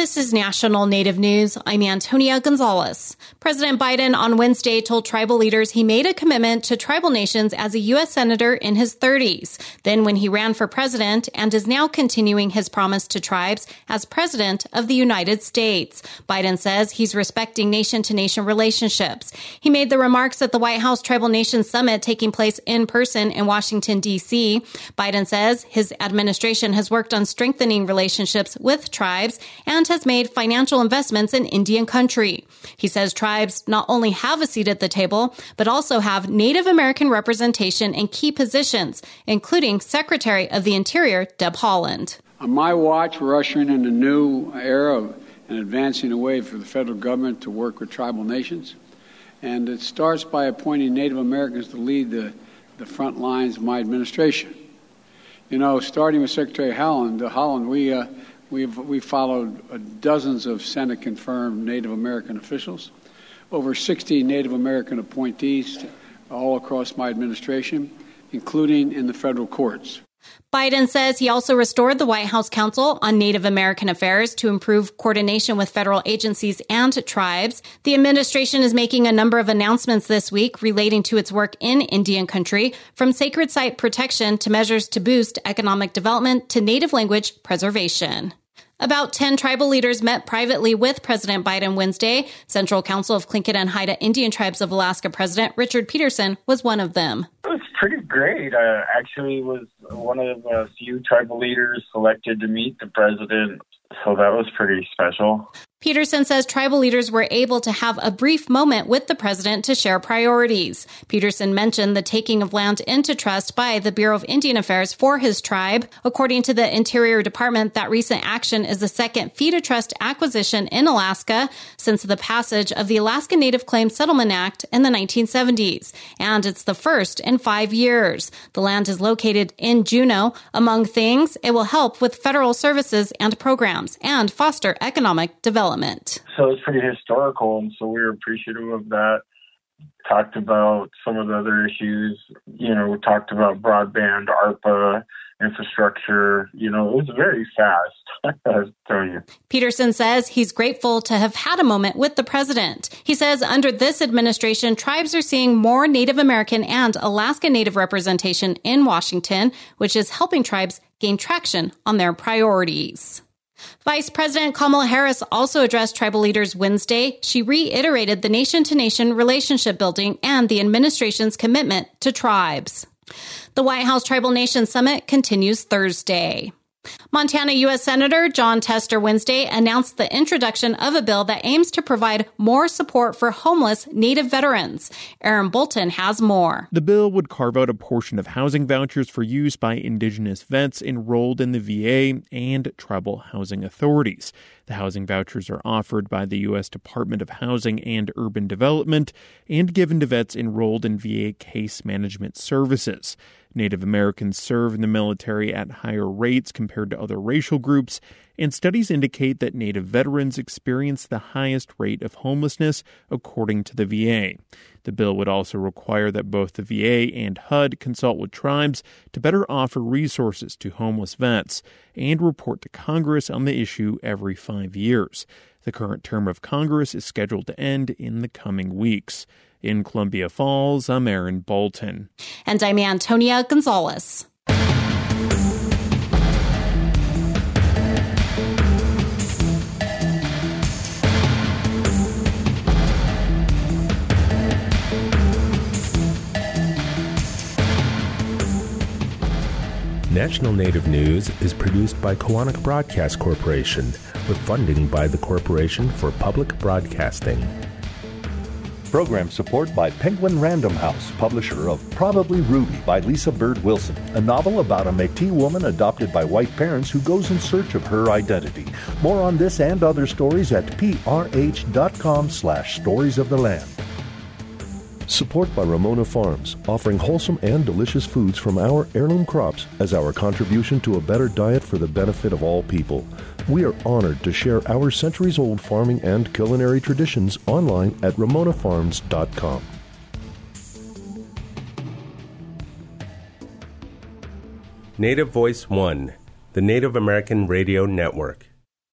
This is National Native News. I'm Antonia Gonzalez. President Biden on Wednesday told tribal leaders he made a commitment to tribal nations as a U.S. Senator in his 30s. Then when he ran for president and is now continuing his promise to tribes as president of the United States. Biden says he's respecting nation to nation relationships. He made the remarks at the White House Tribal Nations Summit taking place in person in Washington, D.C. Biden says his administration has worked on strengthening relationships with tribes and has made financial investments in Indian country. He says tribes not only have a seat at the table, but also have Native American representation in key positions, including Secretary of the Interior Deb Haaland. On my watch, we're ushering in a new era and advancing a way for the federal government to work with tribal nations. And it starts by appointing Native Americans to lead the, the front lines of my administration. You know, starting with Secretary Haaland, Haaland we uh, We've we followed uh, dozens of Senate confirmed Native American officials, over 60 Native American appointees all across my administration, including in the federal courts. Biden says he also restored the White House Council on Native American Affairs to improve coordination with federal agencies and tribes. The administration is making a number of announcements this week relating to its work in Indian country, from sacred site protection to measures to boost economic development to native language preservation. About 10 tribal leaders met privately with President Biden Wednesday. Central Council of Tlingit and Haida Indian Tribes of Alaska President Richard Peterson was one of them. It was pretty great. I actually was one of a few tribal leaders selected to meet the president so that was pretty special. Peterson says tribal leaders were able to have a brief moment with the president to share priorities. Peterson mentioned the taking of land into trust by the Bureau of Indian Affairs for his tribe. According to the Interior Department, that recent action is the second to trust acquisition in Alaska since the passage of the Alaska Native Claims Settlement Act in the 1970s. And it's the first in five years. The land is located in Juneau. Among things, it will help with federal services and programs and foster economic development. So it's pretty historical, and so we were appreciative of that. Talked about some of the other issues. You know, we talked about broadband, ARPA, infrastructure. You know, it was very fast. I tell you. Peterson says he's grateful to have had a moment with the president. He says under this administration, tribes are seeing more Native American and Alaska Native representation in Washington, which is helping tribes gain traction on their priorities. Vice President Kamala Harris also addressed tribal leaders Wednesday. She reiterated the nation to nation relationship building and the administration's commitment to tribes. The White House Tribal Nation Summit continues Thursday. Montana U.S. Senator Jon Tester Wednesday announced the introduction of a bill that aims to provide more support for homeless Native veterans. Aaron Bolton has more. The bill would carve out a portion of housing vouchers for use by Indigenous vets enrolled in the VA and tribal housing authorities. The housing vouchers are offered by the U.S. Department of Housing and Urban Development and given to vets enrolled in VA case management services. Native Americans serve in the military at higher rates compared to other racial groups, and studies indicate that Native veterans experience the highest rate of homelessness, according to the VA. The bill would also require that both the VA and HUD consult with tribes to better offer resources to homeless vets and report to Congress on the issue every five years. The current term of Congress is scheduled to end in the coming weeks. In Columbia Falls, I'm Aaron Bolton. And I'm Antonia Gonzalez. National Native News is produced by Koahnic Broadcast Corporation with funding by the Corporation for Public Broadcasting. Program support by Penguin Random House, publisher of Probably Ruby by Lisa Bird Wilson, a novel about a Métis woman adopted by white parents who goes in search of her identity. More on this and other stories at prh.com slash stories of the land. Support by Ramona Farms, offering wholesome and delicious foods from our heirloom crops as our contribution to a better diet for the benefit of all people. We are honored to share our centuries old farming and culinary traditions online at ramonafarms.com. Native Voice One, the Native American Radio Network.